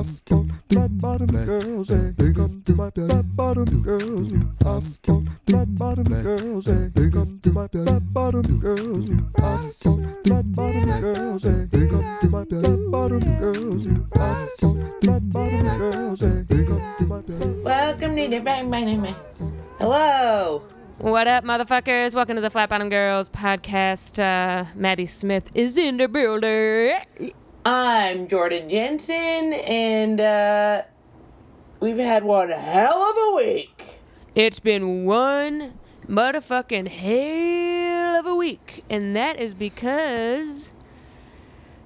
I'm bottom girls, to my flat bottom girls. I'm bottom girls, to my bottom girls. I'm bottom girls, to my bottom girls. I'm bottom girls, to my Welcome to the Bang Bang Bang. Hello. What up, motherfuckers? Welcome to the Flat Bottom Girls podcast. Uh, Maddie Smith is in the building. I'm Jordan Jensen, and uh, we've had one hell of a week. It's been one motherfucking hell of a week, and that is because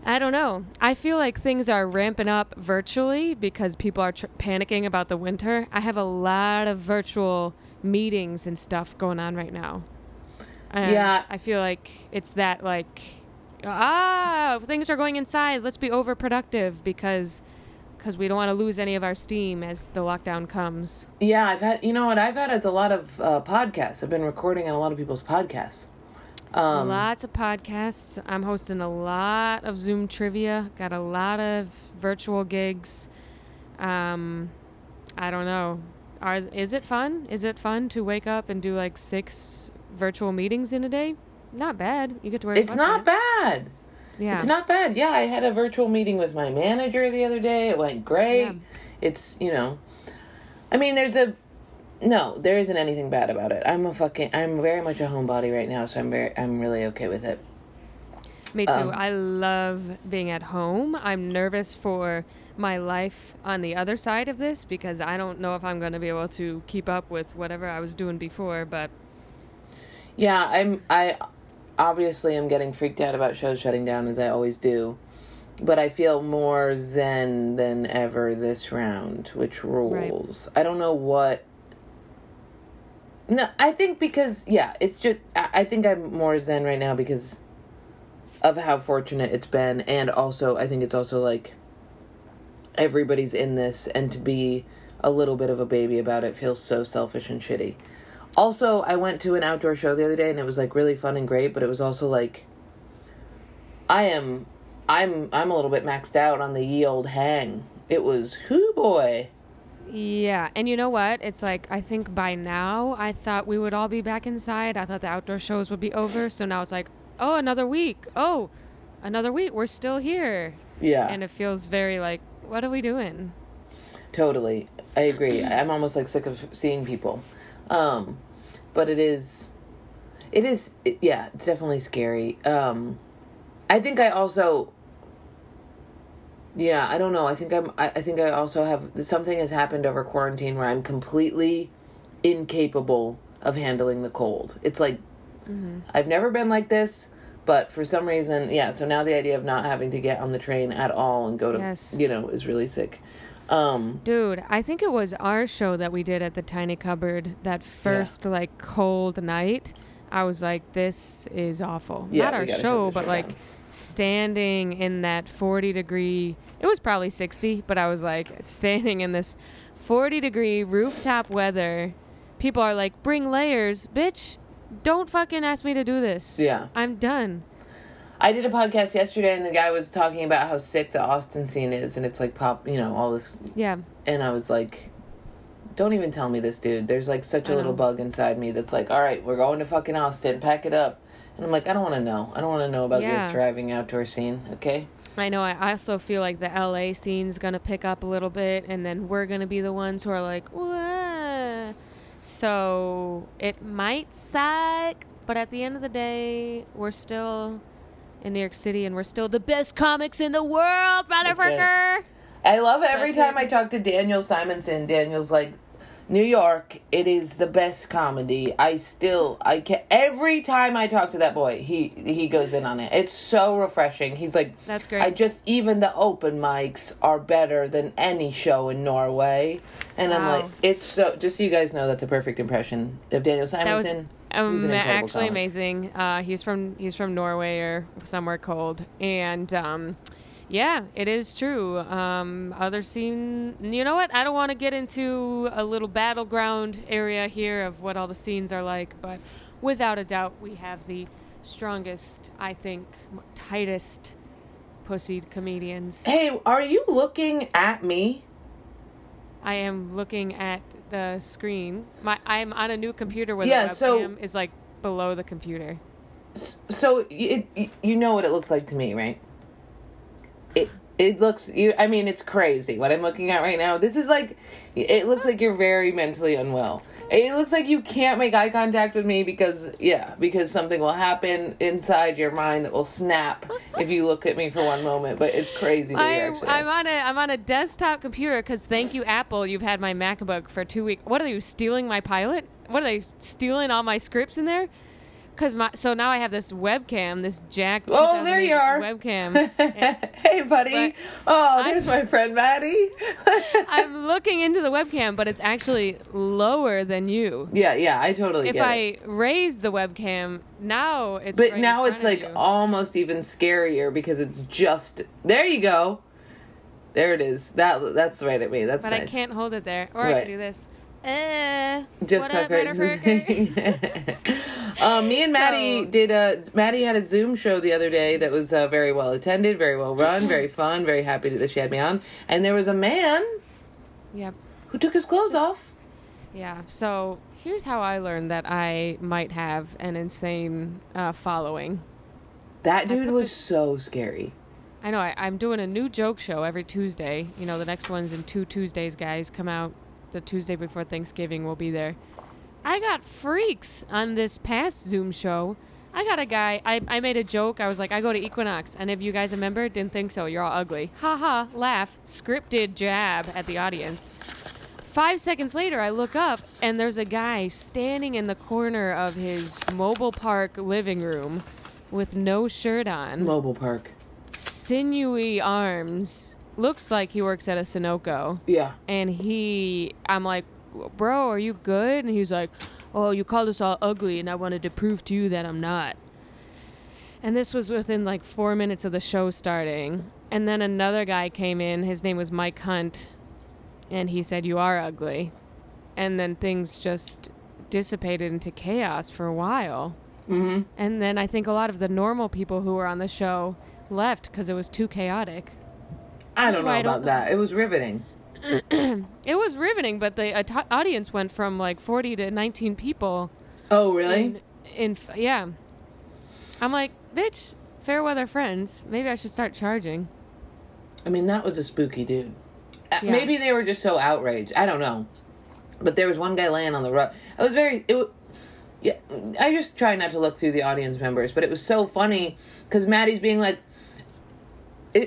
I don't know. I feel like things are ramping up virtually because people are tr- panicking about the winter. I have a lot of virtual meetings and stuff going on right now. And Yeah. I feel like it's that like ah, things are going inside. Let's be overproductive because because we don't want to lose any of our steam as the lockdown comes. Yeah, I've had, you know what I've had is a lot of uh, podcasts. I've been recording on a lot of people's podcasts. Um, Lots of podcasts. I'm hosting a lot of Zoom trivia. Got a lot of virtual gigs. Um, I don't know. Are is it fun? Is it fun to wake up and do like six virtual meetings in a day? Not bad. You get to wear. it's not bad. Yeah. It's not bad. Yeah, I had a virtual meeting with my manager the other day. It went great. Yeah. It's, you know, I mean, there's a, no, there isn't anything bad about it. I'm a fucking, I'm very much a homebody right now, so I'm very, I'm really okay with it. Me too. Um, I love being at home. I'm nervous for my life on the other side of this because I don't know if I'm going to be able to keep up with whatever I was doing before. But Yeah, I'm, I obviously I'm getting freaked out about shows shutting down as I always do. But I feel more zen than ever this round, which rules. I don't know what No, I think because yeah, it's just I I think I'm more zen right now because of how fortunate it's been, and also I think it's also like everybody's in this, and to be a little bit of a baby about it feels so selfish and shitty. Also, I went to an outdoor show the other day, and it was like really fun and great, but it was also like I am I'm I'm a little bit maxed out on the ye old hang. It was whoo boy. Yeah, and you know what? It's like I think by now I thought we would all be back inside. I thought the outdoor shows would be over. So now it's like, oh, another week. Oh, another week. We're still here, Yeah. and it feels very like, what are we doing? Totally. I agree. I'm almost like sick of seeing people. Um but it is it is it, yeah, it's definitely scary. Um I think I also yeah, I don't know. I think I'm I, I think I also have something has happened over quarantine where I'm completely incapable of handling the cold. It's like I've never been like this, but for some reason, yeah, so now the idea of not having to get on the train at all and go to Yes. you know, is really sick. Um Dude, I think it was our show that we did at the Tiny Cupboard that first like cold night. I was like, this is awful. Yeah, Not our show, but shit like down. standing in that 40 degree, it was probably 60, but I was like standing in this 40 degree rooftop weather. People are like, bring layers. Bitch, don't fucking ask me to do this. Yeah. I'm done. I did a podcast yesterday, and the guy was talking about how sick the Austin scene is, and it's like pop, you know, all this. Yeah. And I was like, "Don't even tell me this, dude." There's like such a little bug inside me that's like, "All right, we're going to fucking Austin, pack it up." And I'm like, I don't want to know. I don't want to know about Yeah. your thriving outdoor scene. Okay. I know. I also feel like the LA scene's gonna pick up a little bit, and then we're gonna be the ones who are like, "Whoa." So it might suck, but at the end of the day, we're still in New York City, and we're still the best comics in the world, right. motherfucker. I love every That's time it. I talk to Daniel Simonsen. Daniel's like, New York, it is the best comedy. I still, I can every time I talk to that boy, he he goes in on it. It's so refreshing. He's like, That's great. I just even the open mics are better than any show in Norway, and I'm like, it's so. Just so you guys know, that's a perfect impression of Daniel That was Simonsen. Um, He's actually comic. amazing. Uh, he's from he's from Norway or somewhere cold, and um, yeah, it is true. Um, other scene, you know what? I don't want to get into a little battleground area here of what all the scenes are like, but without a doubt, we have the strongest, I think, tightest pussied comedians. Hey, are you looking at me? I am looking at the screen. My I'm on a new computer where Yeah, the so- webcam is like below the computer. So it, it, you know what it looks like to me, right? It it looks you. I mean, it's crazy what I'm looking at right now. This is like, it looks like you're very mentally unwell. It looks like you can't make eye contact with me because yeah, because something will happen inside your mind that will snap if you look at me for one moment. But it's crazy I'm. I'm on a I'm on a desktop computer because thank you Apple, you've had my MacBook for two weeks. What are you stealing my pilot? What are they stealing all my scripts in there? Because my so now I have this webcam, this jacked. Oh, there you are. Webcam. hey, buddy. But oh, I'm- there's my friend Maddie. I'm looking into the webcam, but it's actually lower than you. yeah, yeah, I totally If get it. I raise the webcam, now it's. But right now it's like you. almost even scarier because it's just there. You go. There it is. That that's right at me. That's But nice. I can't hold it there, or I Right. could do this. Uh, Just what up, tuck right Metaphoriker? um, me and Maddie So- did a Maddie had a Zoom show the other day that was uh, very well attended, very well run, very fun, very happy that she had me on. And there was a man Yep. who took his clothes off. Yeah. So here's how I learned that I might have an insane uh, following. That dude was this- so scary. I know I, I'm doing a new joke show every Tuesday. You know, the next one's in two Tuesdays, guys. Come out the Tuesday before Thanksgiving. We'll be there. I got freaks on this past Zoom show. I got a guy. I, I made a joke. I was like, I go to Equinox. And if you guys remember, didn't think so. You're all ugly. Ha ha. Laugh. Scripted jab at the audience. Five seconds later, I look up and there's a guy standing in the corner of his mobile park living room with no shirt on Mobile park. sinewy arms. Looks like he works at a Sunoco. Yeah. And he, I'm like, bro, are you good? And he's like, oh, you called us all ugly, and I wanted to prove to you that I'm not. And this was within like four minutes of the show starting. And then another guy came in. His name was Mike Hunt. And he said, You are ugly. And then things just dissipated into chaos for a while. Mm-hmm. And then I think a lot of the normal people who were on the show left because it was too chaotic. I don't know about that. It was riveting. It was riveting, but the aut- audience went from like 40 to 19 people. Oh, really? In, in f- yeah. I'm like, bitch, fair weather friends. Maybe I should start charging. I mean, that was a spooky dude. Uh, Yeah. Maybe they were just so outraged. I don't know. But there was one guy laying on the rug. I was very. It, yeah, I just try not to look through the audience members, but it was so funny because Maddie's being like,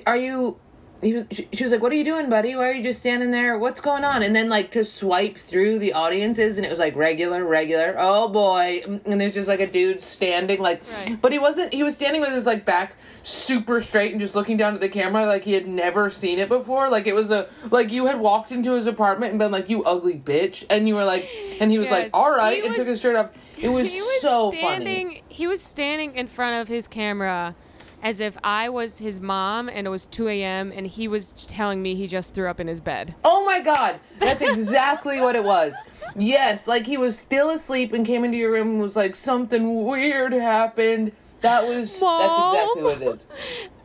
"Are you?" He was. She, she was like, "What are you doing, buddy? Why are you just standing there? What's going on?" And then like to swipe through the audiences, and it was like regular, regular. Oh boy! And there's just like a dude standing like, Right. but he wasn't. He was standing with his like back super straight and just looking down at the camera like he had never seen it before. Like it was a like you had walked into his apartment and been like, "You ugly bitch," and you were like, and he was like, "All right," He and took his shirt off. It was, he was so standing, funny. He was standing in front of his camera as if I was his mom and it was 2 a.m. and he was telling me he just threw up in his bed. Oh my god, that's exactly what it was. Yes, like he was still asleep and came into your room and was like, "Something weird happened." That was that's exactly what it is.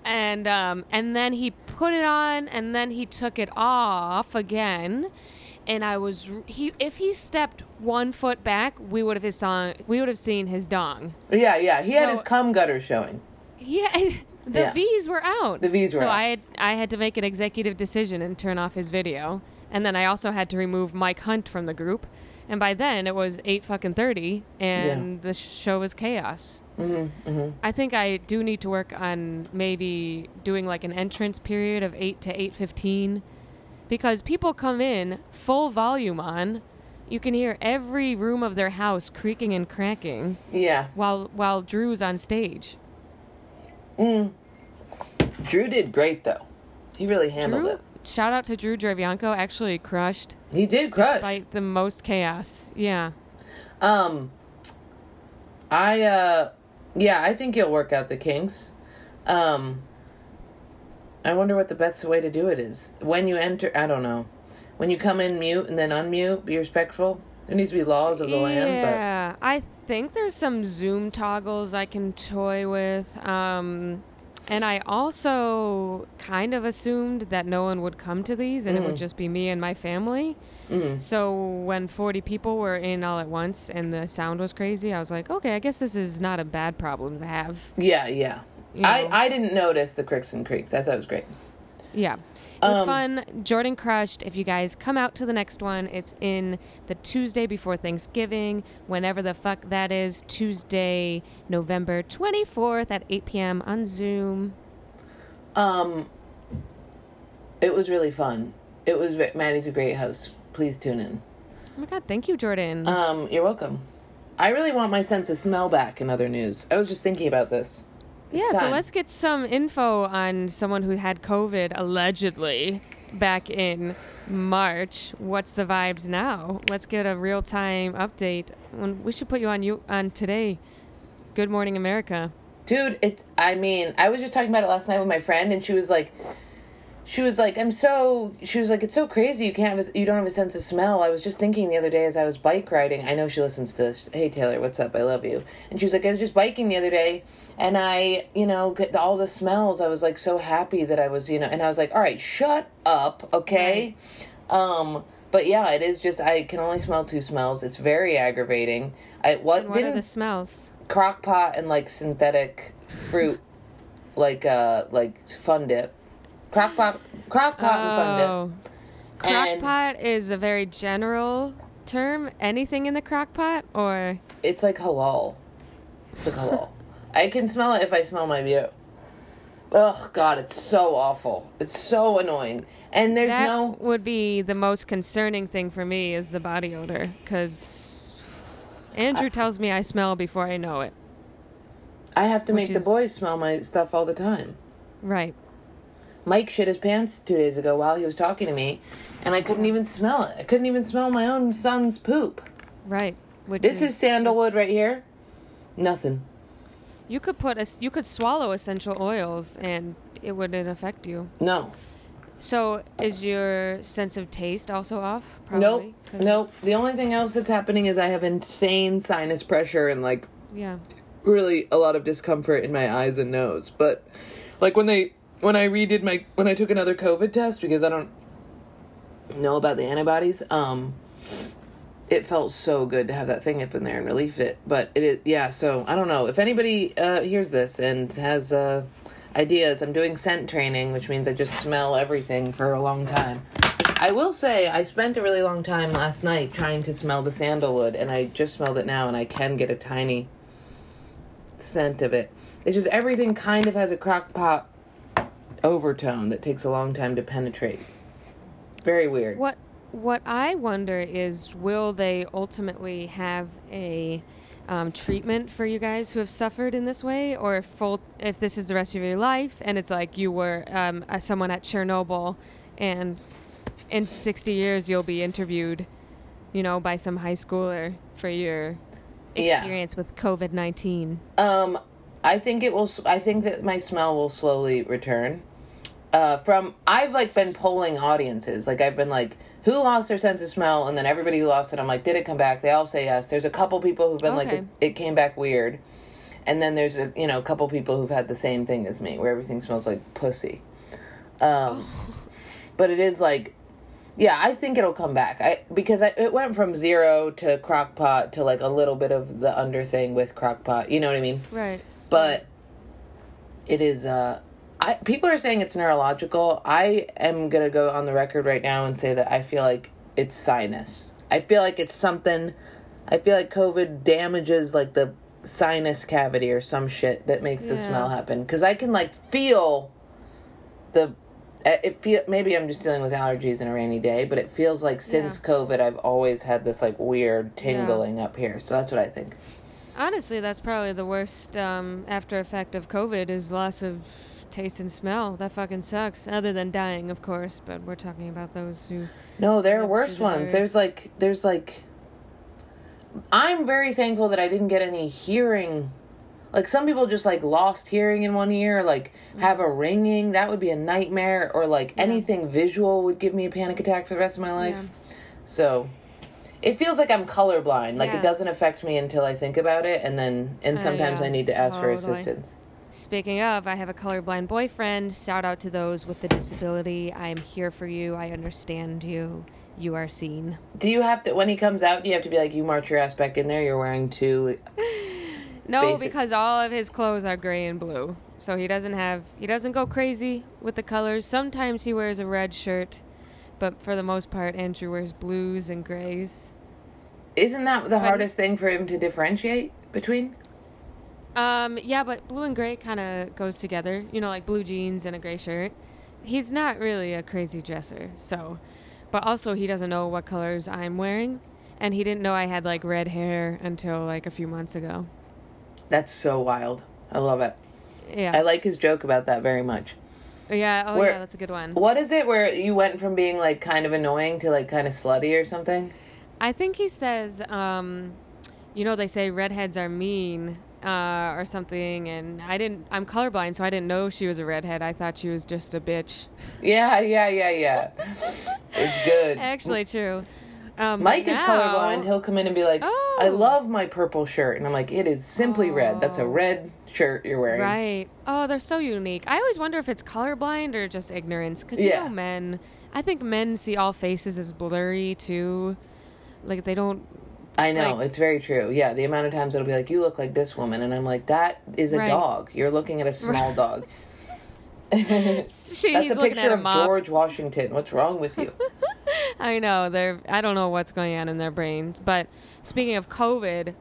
and um, and then he put it on, and then he took it off again. And I was he if he stepped one foot back, we would have his song. We would have seen his dong. Yeah, yeah. He had his cum gutter showing. Yeah, the Yeah. V's were out. The V's were so out. I had, I had to make an executive decision and turn off his video, and then I also had to remove Mike Hunt from the group. And by then it was eight fucking thirty, and the show was chaos. Mm-hmm, mm-hmm. I think I do need to work on maybe doing like an entrance period of 8 to 8:15 because people come in full volume on you can hear every room of their house creaking and cracking Yeah. while while Drew's on stage. Mm. Drew did great though. He really handled Drew it. shout out to Drew Dravianko actually crushed He did crush. despite the most chaos. Yeah. Um, I uh, yeah, I think he'll work out the kinks. Um, I wonder what the best way to do it is. When you enter, I don't know. When you come in mute and then unmute, be respectful. There needs to be laws of the land, Yeah, I think there's some Zoom toggles I can toy with. Um, And I also kind of assumed that no one would come to these and it would just be me and my family. Mm. So when 40 people were in all at once and the sound was crazy, I was like, okay, I guess this is not a bad problem to have. Yeah, yeah. You know. I, I didn't notice the cricks and creeks. I thought it was great. Yeah. It was Um, fun. Jordan crushed. If you guys come out to the next one, it's in the Tuesday before Thanksgiving, whenever the fuck that is. Tuesday, November 24th at 8 p.m. on Zoom. Um, it was really fun. It was Maddie's a great host. Please tune in. Oh my god, thank you, Jordan. Um, you're welcome. I really want my sense of smell back in other news. I was just thinking about this. It's yeah, so let's get some info on someone who had COVID allegedly back in March. What's the vibes now? Let's get a real time update. We should put you on you on today. Good morning, America. Dude, it. I mean, I was just talking about it last night with my friend, and she was like, she was like, I'm so. She was like, it's so crazy. You can't. Have a, you don't have a sense of smell. I was just thinking the other day as I was bike riding. I know she listens to this. Hey Taylor, what's up? I love you. And she was like, I was just biking the other day, and I, you know, get all the smells. I was like so happy that I was, you know, and I was like, all right, shut up, okay. Um, but yeah, it is just I can only smell two smells. It's very aggravating. I what, What didn't the smells? crock pot and like synthetic fruit like uh like fun dip crock pot crock pot and fun Oh. Crock And- pot is a very general term. Anything in the crock pot or it's like halal it's like halal i can smell it if i smell my view oh god it's so awful. It's so annoying. And there's that no would be the most concerning thing for me is the body odor cuz Andrew tells me I smell before I know it. i have to which make the boys smell my stuff all the time. Right. mike shit his pants two days ago while he was talking to me and i couldn't even smell it. I couldn't even smell my own son's poop. Right. Which this is sandalwood just- right here. Nothing You could put a, you could swallow essential oils and it wouldn't affect you. no So is your sense of taste also off? Nope. 'Cause- Nope. The only thing else that's happening is I have insane sinus pressure and like Yeah. really a lot of discomfort in my eyes and nose. But like when they when I redid my when I took another COVID test because I don't know about the antibodies, um it felt so good to have that thing up in there and relieve it. But it is yeah, so I don't know. If anybody uh hears this and has uh ideas, I'm doing scent training, which means I just smell everything for a long time. I will say I spent a really long time last night trying to smell the sandalwood and I just smelled it now and I can get a tiny scent of it. It's just everything kind of has a crock pot overtone that takes a long time to penetrate. Very weird. What what I wonder is will they ultimately have a um, treatment for you guys who have suffered in this way, or if full, if this is the rest of your life and it's like you were um, someone at Chernobyl, and in sixty years you'll be interviewed, you know, by some high schooler for your Yeah. experience with COVID nineteen. Um, I think it will. I think that my smell will slowly return. Uh, from I've like been polling audiences. Like I've been like, who lost their sense of smell, and then everybody who lost it, I'm like, did it come back? They all say yes. There's a couple people who've been like, it, it came back weird, and then there's a you know a couple people who've had the same thing as me, where everything smells like pussy. Um, but it is like yeah, I think it'll come back. I because I, it went from zero to crock pot to like a little bit of the under thing with crock pot. You know what I mean? Right. But it is. uh I people are saying it's neurological. I am gonna go on the record right now and say that I feel like it's sinus. I feel like it's something. I feel like COVID damages like the sinus cavity or some shit that makes the smell happen. Because I can like feel the uh, it feel maybe I'm just dealing with allergies in a rainy day, but it feels like since Yeah. COVID I've always had this like weird tingling up here. So that's what I think. Honestly, that's probably the worst um, after effect of COVID is loss of taste and smell. That fucking sucks. Other than dying, of course, but we're talking about those who. No, there are worse the ones. virus. There's like there's like I'm very thankful that I didn't get any hearing like some people just like lost hearing in one ear, like have a ringing, that would be a nightmare or like anything visual would give me a panic attack for the rest of my life. Yeah. So it feels like I'm colorblind. Like Yeah. it doesn't affect me until I think about it and then and Uh, sometimes yeah, I need to ask for assistance. Speaking of, I have a colorblind boyfriend. Shout out to those with the disability. I am here for you. I understand you. You are seen. Do you have to when he comes out? Do you have to be like, you march your ass back in there? You're wearing two. No, Basic. because all of his clothes are gray and blue. So he doesn't have he doesn't go crazy with the colors. Sometimes he wears a red shirt, but for the most part Andrew wears blues and grays. Isn't that the But- hardest thing for him to differentiate between? Um yeah, but blue and gray kind of goes together. You know, like blue jeans and a gray shirt. He's not really a crazy dresser. So, but also he doesn't know what colors I'm wearing and he didn't know I had like red hair until like a few months ago. That's so wild. I love it. Yeah. I like his joke about that very much. yeah, oh Where- yeah, that's a good one. What is it where you went from being like kind of annoying to like kind of slutty or something? I think he says, um, you know, they say redheads are mean uh, or something, and I didn't. I'm colorblind, so I didn't know she was a redhead. I thought she was just a bitch. Yeah, yeah, yeah, yeah. it's good. Actually, true. Um, Mike is colorblind. He'll come in and be like, Oh. "I love my purple shirt," and I'm like, "It is simply red. That's a Oh. red shirt you're wearing." Right. Oh, they're so unique. I always wonder if it's colorblind or just ignorance, because you know, men. I think men see all faces as blurry too. Like they don't. I know Like- it's very true. Yeah, the amount of times it'll be like, "You look like this woman," and I'm like, "That is a Right. dog. You're looking at a small dog." She, That's a picture a of mop. George Washington. What's wrong with you? I know they're. I don't know what's going on in their brains. But speaking of COVID,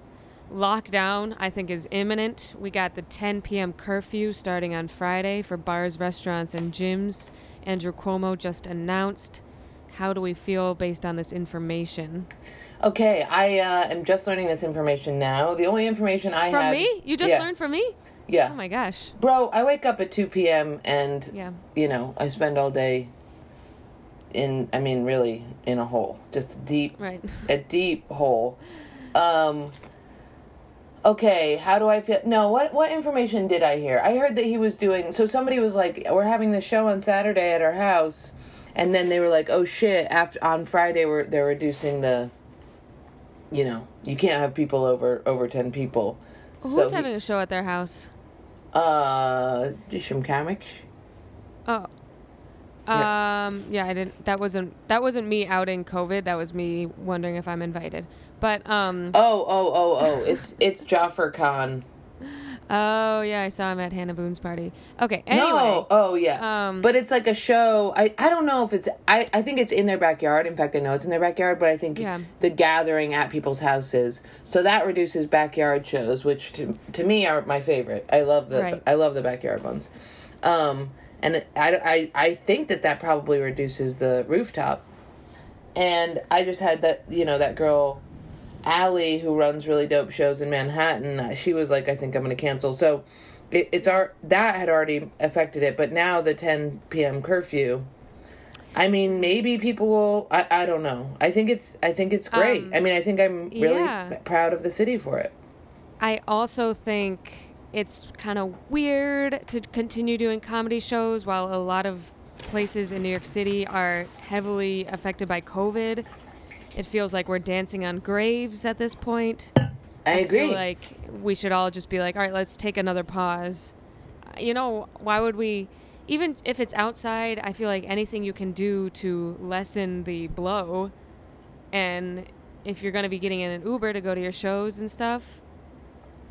lockdown I think is imminent. We got the 10 p.m. curfew starting on Friday for bars, restaurants, and gyms. Andrew Cuomo just announced. How do we feel based on this information? Okay, I uh, am just learning this information now. The only information I have From me? You just yeah, learned from me? Yeah, Oh my gosh. bro. I wake up at two p.m. and Yeah. you know I spend all day in. I mean, really, in a hole, just a deep, Right. a deep hole. Um. Okay, how do I feel? No, what what information did I hear? I heard that he was doing. So somebody was like, "We're having the show on Saturday at our house," and then they were like, "Oh shit!" After on Friday, we're they're reducing the. You know, you can't have people over over ten people. Who's so he- having a show at their house? uh, Jishim Kamik. Oh. Yeah. Um. Yeah, I didn't. That wasn't. That wasn't me outing COVID. That was me wondering if I'm invited. But um. Oh, oh, oh, oh! It's it's Jaffer Khan. Oh yeah, I saw him at Hannah Boone's party. Okay. Anyway. No, oh yeah. Um, but it's like a show. I I don't know if it's. I I think it's in their backyard. In fact, I know it's in their backyard. But I think Yeah. the gathering at people's houses. So that reduces backyard shows, which to to me are my favorite. I love the Right. I love the backyard ones. Um, and I I I think that that probably reduces the rooftop. And I just had that you know that girl. Allie, who runs really dope shows in Manhattan, uh, she was like, "I think I'm going to cancel." So, it, it's our that had already affected it, but now the 10 p.m. curfew. I mean, maybe people will. I, I don't know. I think it's I think it's great. Um, I mean, I think I'm really yeah. proud of the city for it. I also think it's kind of weird to continue doing comedy shows while a lot of places in New York City are heavily affected by COVID. It feels like we're dancing on graves at this point. I, agree. feel like we should all just be like, all right, let's take another pause. You know, why would we? Even if it's outside, I feel like anything you can do to lessen the blow, and if you're going to be getting in an Uber to go to your shows and stuff,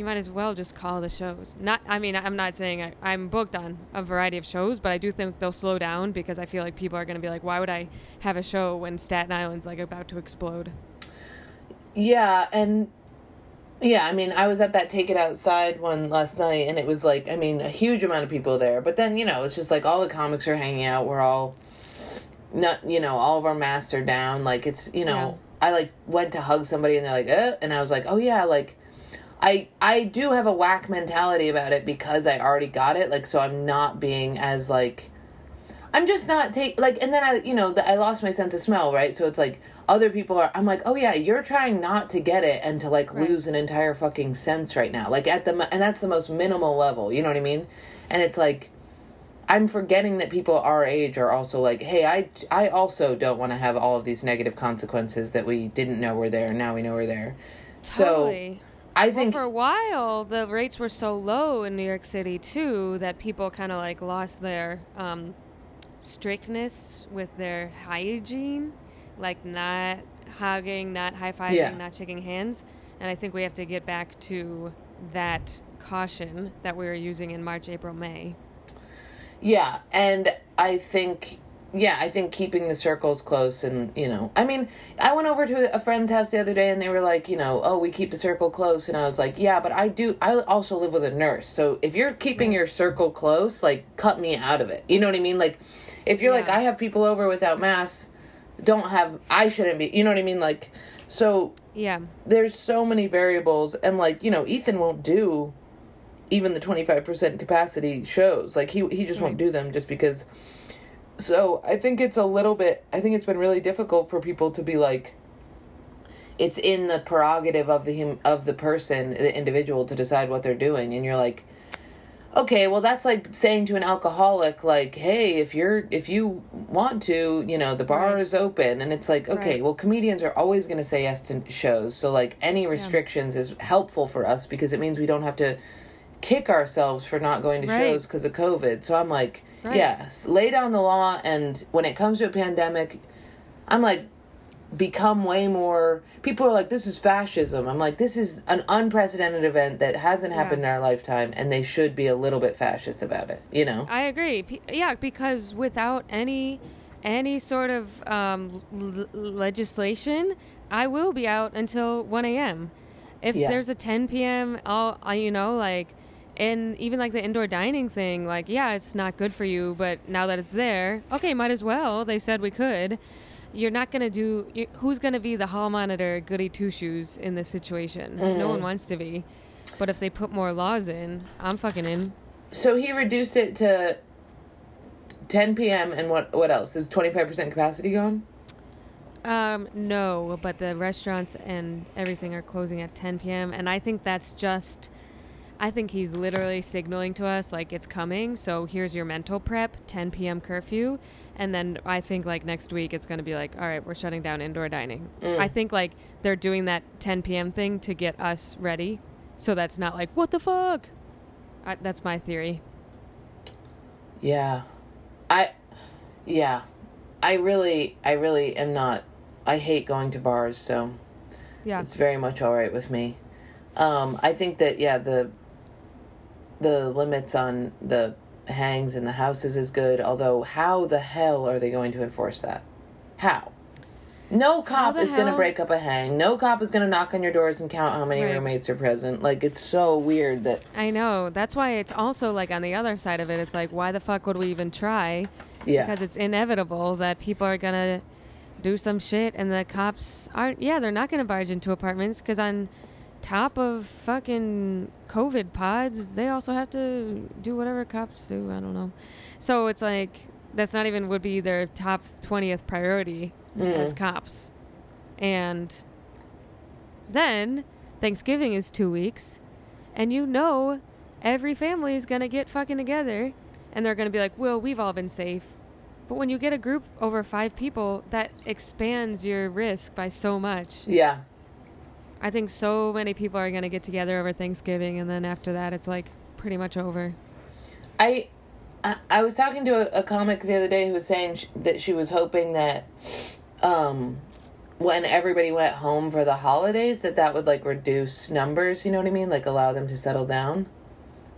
you might as well just call the shows. Not, I mean, I'm not saying I, I'm booked on a variety of shows, but I do think they'll slow down because I feel like people are going to be like, why would I have a show when Staten Island's like about to explode? Yeah, and yeah, I mean, I was at that Take It Outside one last night, and it was like, I mean, a huge amount of people there. But then, you know, it's just like all the comics are hanging out. We're all not, you know, all of our masks are down. Like it's, you know, Yeah. I like went to hug somebody, and they're like, uh, and I was like, oh yeah, like. I I do have a whack mentality about it because I already got it. Like, so I'm not being as like I'm just not take like, and then I, you know, the, I lost my sense of smell, right? So it's like other people are. I'm like, oh yeah, you're trying not to get it and to like Right. lose an entire fucking sense right now, like at the and that's the most minimal level. You know what I mean? And it's like. I'm forgetting that people our age are also like, hey, I, I also don't want to have all of these negative consequences that we didn't know were there, and now we know we're there. So, I Well, think for a while, the rates were so low in New York City too that people kind of like lost their um, strictness with their hygiene, like not hugging, not high fiving, Yeah. not shaking hands. And I think we have to get back to that caution that we were using in March, April, May. Yeah, and I think yeah, I think keeping the circles close and, you know, I mean, I went over to a friend's house the other day and they were like, you know, oh, we keep the circle close and I was like, yeah, but I do I also live with a nurse. So if you're keeping your circle close, like cut me out of it. You know what I mean? Like if you're like I have people over without masks, don't have I shouldn't be. You know what I mean? Like so Yeah. there's so many variables and like, you know, Ethan won't do even the 25% capacity shows. Like he he just won't do them just because so I think it's a little bit I think it's been really difficult for people to be like it's in the prerogative of the hum, of the person, the individual to decide what they're doing and you're like okay, well that's like saying to an alcoholic like, "Hey, if you're if you want to, you know, the bar Right. is open." And it's like, "Okay, Right. well comedians are always going to say yes to shows. So like any restrictions is helpful for us because it means we don't have to kick ourselves for not going to Right. shows because of COVID. So I'm like, Right. yes, lay down the law. And when it comes to a pandemic, I'm like, become way more. People are like, this is fascism. I'm like, this is an unprecedented event that hasn't happened in our lifetime, and they should be a little bit fascist about it. You know? I agree. P- yeah, because without any any sort of um, l- legislation, I will be out until 1 a.m. If Yeah. there's a 10 p.m., I'll, I, you know, like, and even like the indoor dining thing, like, yeah, it's not good for you, but now that it's there, okay, might as well. They said we could. You're not gonna do. who's gonna be the hall monitor, goody two shoes in this situation? No one wants to be. But if they put more laws in, I'm fucking in. So he reduced it to 10 p.m. and what? What else? Is 25% capacity gone? Um, no, but the restaurants and everything are closing at 10 p.m. And I think that's just, I think he's literally signaling to us like it's coming. So here's your mental prep, 10 p.m. curfew. And then I think like next week it's going to be like, all right, we're shutting down indoor dining. I think like they're doing that 10 p.m. thing to get us ready. So that's not like, what the fuck? I, that's my theory. Yeah. I yeah. I really I really am not I hate going to bars, so Yeah. it's very much all right with me. Um I think that yeah, the the limits on the hangs in the houses is good, although how the hell are they going to enforce that? How? No cop is going to break up a hang. No cop is going to knock on your doors and count how many Right. roommates are present. Like it's so weird that I know. That's why it's also like on the other side of it, it's like, why the fuck would we even try? yeah. because it's inevitable that people are gonna do some shit and the cops aren't yeah they're not gonna barge into apartments because on top of fucking covid pods they also have to do whatever cops do i don't know so it's like that's not even would be their top 20th priority as mm. cops and then thanksgiving is two weeks and you know every family is gonna get fucking together and they're gonna be like, well, we've all been safe. But when you get a group over five people, that expands your risk by so much. yeah. I think so many people are gonna get together over Thanksgiving, and then after that, it's like pretty much over. I, I I was talking to a, a comic the other day who was saying sh- that she was hoping that, um, when everybody went home for the holidays, that that would like reduce numbers. You know what I mean? Like allow them to settle down.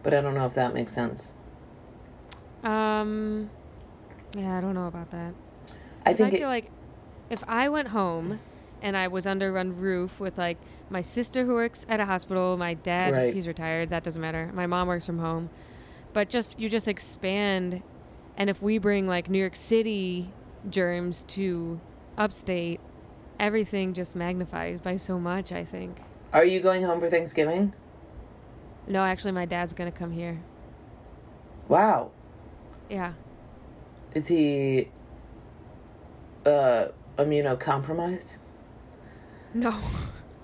But I don't know if that makes sense. Um, yeah, I don't know about that. I think I it, feel like if I went home and I was under one roof with like my sister who works at a hospital, my dad, Right. he's retired, that doesn't matter. My mom works from home. But just you just expand and if we bring like New York City germs to upstate, everything just magnifies by so much, I think. are you going home for Thanksgiving? No, actually my dad's going to come here. Wow. Yeah. Is he, uh, immunocompromised? No.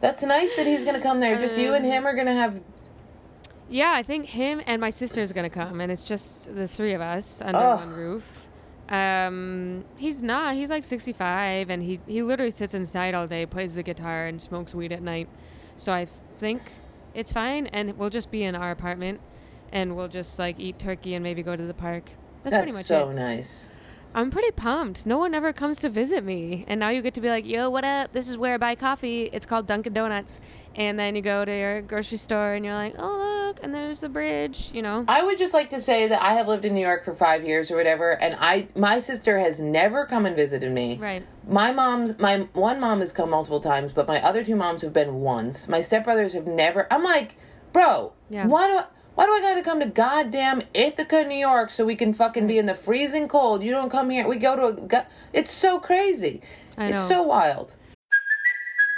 That's nice that he's gonna come there. Just you and him are gonna have. Yeah, I think him and my sister's gonna come, and it's just the three of us under Ugh. one roof. Um, he's not. He's like 65, and he he literally sits inside all day, plays the guitar, and smokes weed at night. So I think It's fine, and we'll just be in our apartment, and we'll just like eat turkey and maybe go to the park. That's, That's pretty much so it. nice. I'm pretty pumped. No one ever comes to visit me, and now you get to be like, "Yo, what up? This is where I buy coffee. It's called Dunkin' Donuts." And then you go to your grocery store, and you're like, "Oh, look, and there's the bridge." You know. I would just like to say that I have lived in New York for five years or whatever, and I my sister has never come and visited me. Right. My mom's my one mom has come multiple times, but my other two moms have been once. My stepbrothers have never. I'm like, bro, Yeah. why do I, why do I gotta come to goddamn Ithaca, New York, so we can fucking be in the freezing cold? You don't come here. We go to a. It's so crazy. I It's so wild.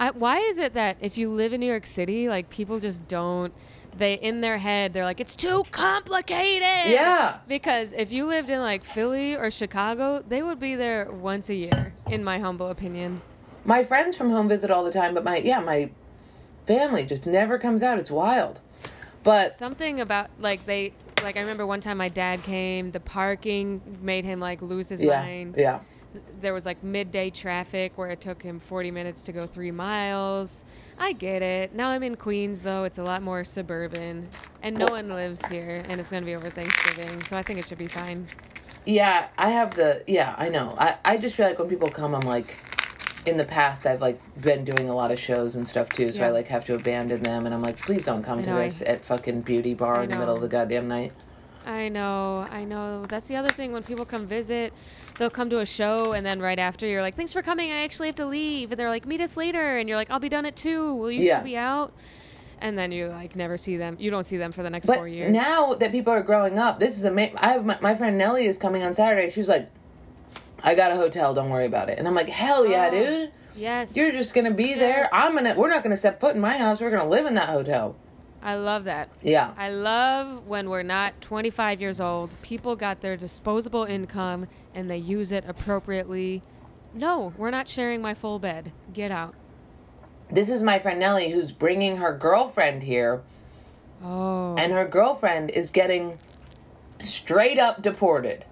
I, why is it that if you live in New York City, like people just don't, they in their head they're like it's too complicated. Yeah. Because if you lived in like Philly or Chicago, they would be there once a year, in my humble opinion. My friends from home visit all the time, but my yeah my family just never comes out. It's wild. But Something about like they like I remember one time my dad came, the parking made him like lose his yeah, mind. yeah. There was like midday traffic where it took him 40 minutes to go 3 miles. I get it. Now I'm in Queens though. It's a lot more suburban and no one lives here and it's going to be over Thanksgiving, so I think it should be fine. Yeah, I have the yeah, I know. I I just feel like when people come I'm like in the past I've like been doing a lot of shows and stuff too, so I like have to abandon them and I'm like please don't come I to know, I- this at fucking beauty bar in the middle of the goddamn night. I know, I know. That's the other thing when people come visit, they'll come to a show and then right after you're like, "Thanks for coming. I actually have to leave." And they're like, "Meet us later." And you're like, "I'll be done at 2. Will you Yeah. still be out?" And then you like never see them. You don't see them for the next But 4 years. now that people are growing up, this is amazing. I have my, my friend Nellie is coming on Saturday. She's like, I got a hotel. Don't worry about it. And I'm like, hell yeah, Oh. dude. yes. You're just gonna be there. I'm gonna. We're not gonna step foot in my house. We're gonna live in that hotel. I love that. Yeah. I love when we're not 25 years old. People got their disposable income and they use it appropriately. No, we're not sharing my full bed. Get out. This is my friend Nellie who's bringing her girlfriend here, Oh. and her girlfriend is getting straight up deported.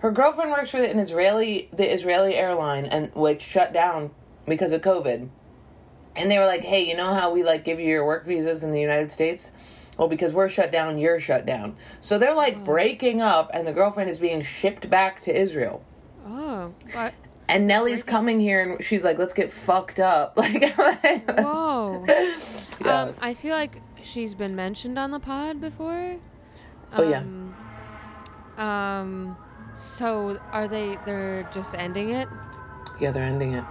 Her girlfriend works for an Israeli, the Israeli airline, and which shut down because of COVID. And they were like, "Hey, you know how we like give you your work visas in the United States? Well, because we're shut down, you're shut down." So they're like breaking up, and the girlfriend is being shipped back to Israel. oh. What? And Nellie's coming here, and she's like, "Let's get fucked up." Like, Whoa. Yeah. Um, I feel like she's been mentioned on the pod before. Oh, yeah. Um, Um. So are they? They're just ending it. yeah, they're ending it.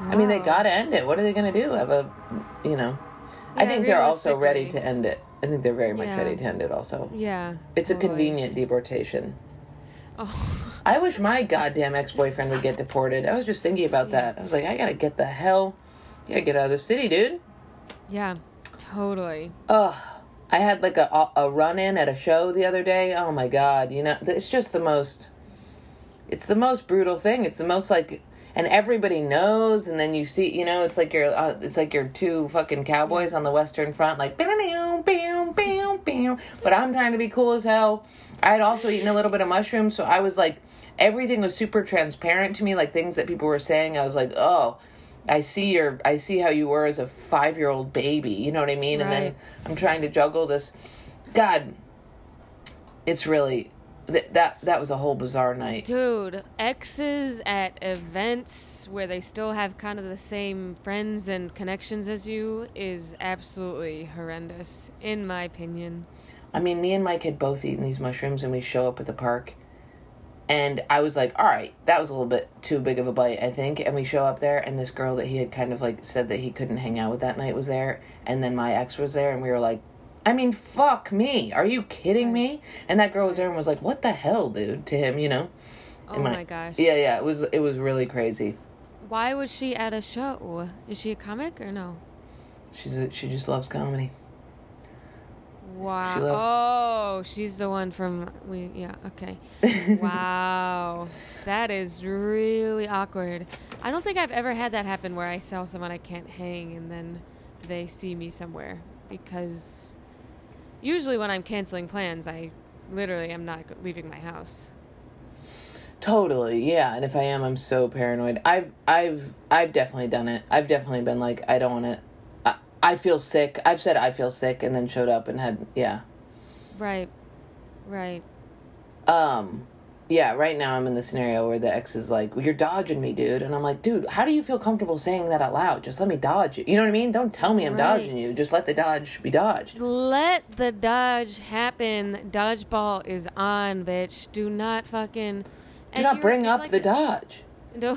I mean, they gotta end it. What are they gonna do? Have a, you know? I think they're also ready to end it. I think they're very much Yeah. ready to end it. Also, Yeah. it's a convenient deportation. Oh. I wish my goddamn ex boyfriend would get deported. I was just thinking about that. I was like, I gotta get the hell, you gotta get out of the city, dude. Yeah. Totally. Ugh. I had like a a run in at a show the other day. Oh my god, you know, it's just the most. It's the most brutal thing. It's the most like, and everybody knows. And then you see, you know, it's like you're, uh, it's like you're two fucking cowboys on the Western Front, like, "Pew, pew, pew, pew, pew." but I'm trying to be cool as hell. I had also eaten a little bit of mushrooms, so I was like, everything was super transparent to me, like things that people were saying. I was like, oh. I see your I see how you were as a 5-year-old baby, you know what I mean? And then I'm trying to juggle this god it's really th- that that was a whole bizarre night. Dude, exes at events where they still have kind of the same friends and connections as you is absolutely horrendous, in my opinion. I mean, me and Mike had both eaten these mushrooms and we show up at the park. And I was like, all right, that was a little bit too big of a bite, I think. And we show up there, and this girl that he had kind of like said that he couldn't hang out with that night was there. And then my ex was there, and we were like, I mean, fuck me. Are you kidding me? And that girl was there and was like, what the hell, dude, to him, you know? Oh And my gosh. Yeah, yeah, it was it was really crazy. Why was she at a show? Is she a comic or no? She's a, she just loves comedy. Wow. She loves- oh, she's the one from we. Yeah. Okay. wow. That is really awkward. I don't think I've ever had that happen where I tell someone I can't hang and then they see me somewhere because usually when I'm canceling plans, I literally am not leaving my house. Totally, yeah. And if I am, I'm so paranoid. I've, I've, I've definitely done it. I've definitely been like, I don't want to. I, I feel sick. I've said I feel sick, and then showed up and had, yeah, Right. Right. um, yeah. Right now, I'm in the scenario where the ex is like, "You're dodging me, dude," and I'm like, "Dude, how do you feel comfortable saying that out loud? Just let me dodge you. You know what I mean? Don't tell me I'm Right. dodging you. Just let the dodge be dodged." Let the dodge happen. Dodgeball is on, bitch. Do not fucking. Do not bring up the dodge. No,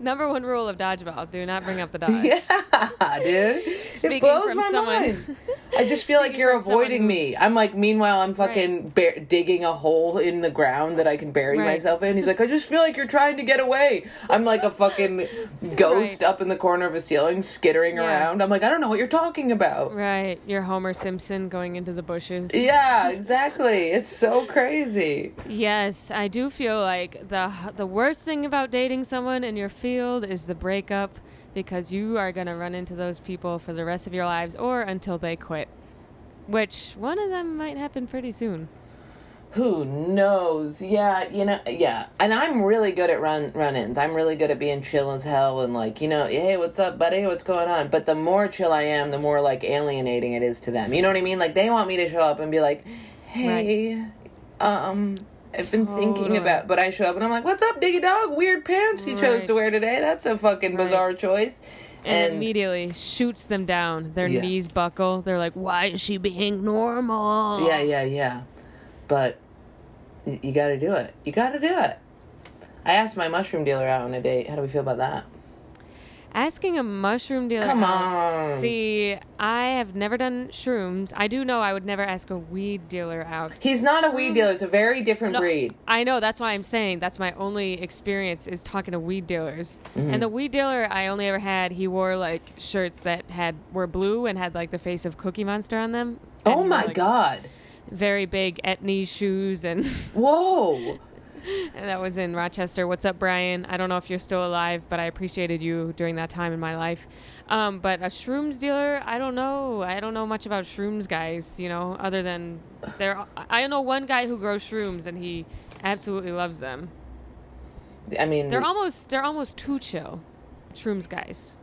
number one rule of dodgeball: do not bring up the dodge. Yeah, dude. Speaking it blows from my someone- mind. I just feel like you're avoiding who- me. I'm like, meanwhile, I'm fucking bar- digging a hole in the ground that I can bury Right. myself in. He's like, I just feel like you're trying to get away. I'm like a fucking ghost Right. up in the corner of a ceiling, skittering Yeah. around. I'm like, I don't know what you're talking about. Right, you're Homer Simpson going into the bushes. Yeah, exactly. It's so crazy. Yes, I do feel like the the worst thing about dating someone in your field is the breakup because you are going to run into those people for the rest of your lives or until they quit. Which one of them might happen pretty soon. Who knows? Yeah, you know, yeah. And I'm really good at run run-ins. I'm really good at being chill as hell and like, you know, hey, what's up, buddy? What's going on? But the more chill I am, the more like alienating it is to them. You know what I mean? Like they want me to show up and be like, "Hey, um, I've been thinking about," but I show up and I'm like, "What's up, Diggy Dog? Weird pants you chose to wear today. That's a fucking bizarre choice." And, immediately shoots them down. Their Yeah. knees buckle. They're like, "Why is she being normal?" Yeah, yeah, yeah. But y- you got to do it. You got to do it. I asked my mushroom dealer out on a date. How do we feel about that? Asking a mushroom dealer. Come out- on. See, I have never done shrooms. I do know I would never ask a weed dealer out. He's not a weed dealer. It's a very different No, breed. I know. That's why I'm saying that's my only experience is talking to weed dealers. Mm-hmm. And the weed dealer I only ever had, he wore like shirts that had were blue and had like the face of Cookie Monster on them. Oh my like, god. Very big etnies shoes and. Whoa. And that was in Rochester. What's up, Brian? I don't know if you're still alive, but I appreciated you during that time in my life. Um, but a shrooms dealer, I don't know. I don't know much about shrooms guys, you know, other than there. I know one guy who grows shrooms and he absolutely loves them. I mean, They're almost they're almost too chill, shrooms guys.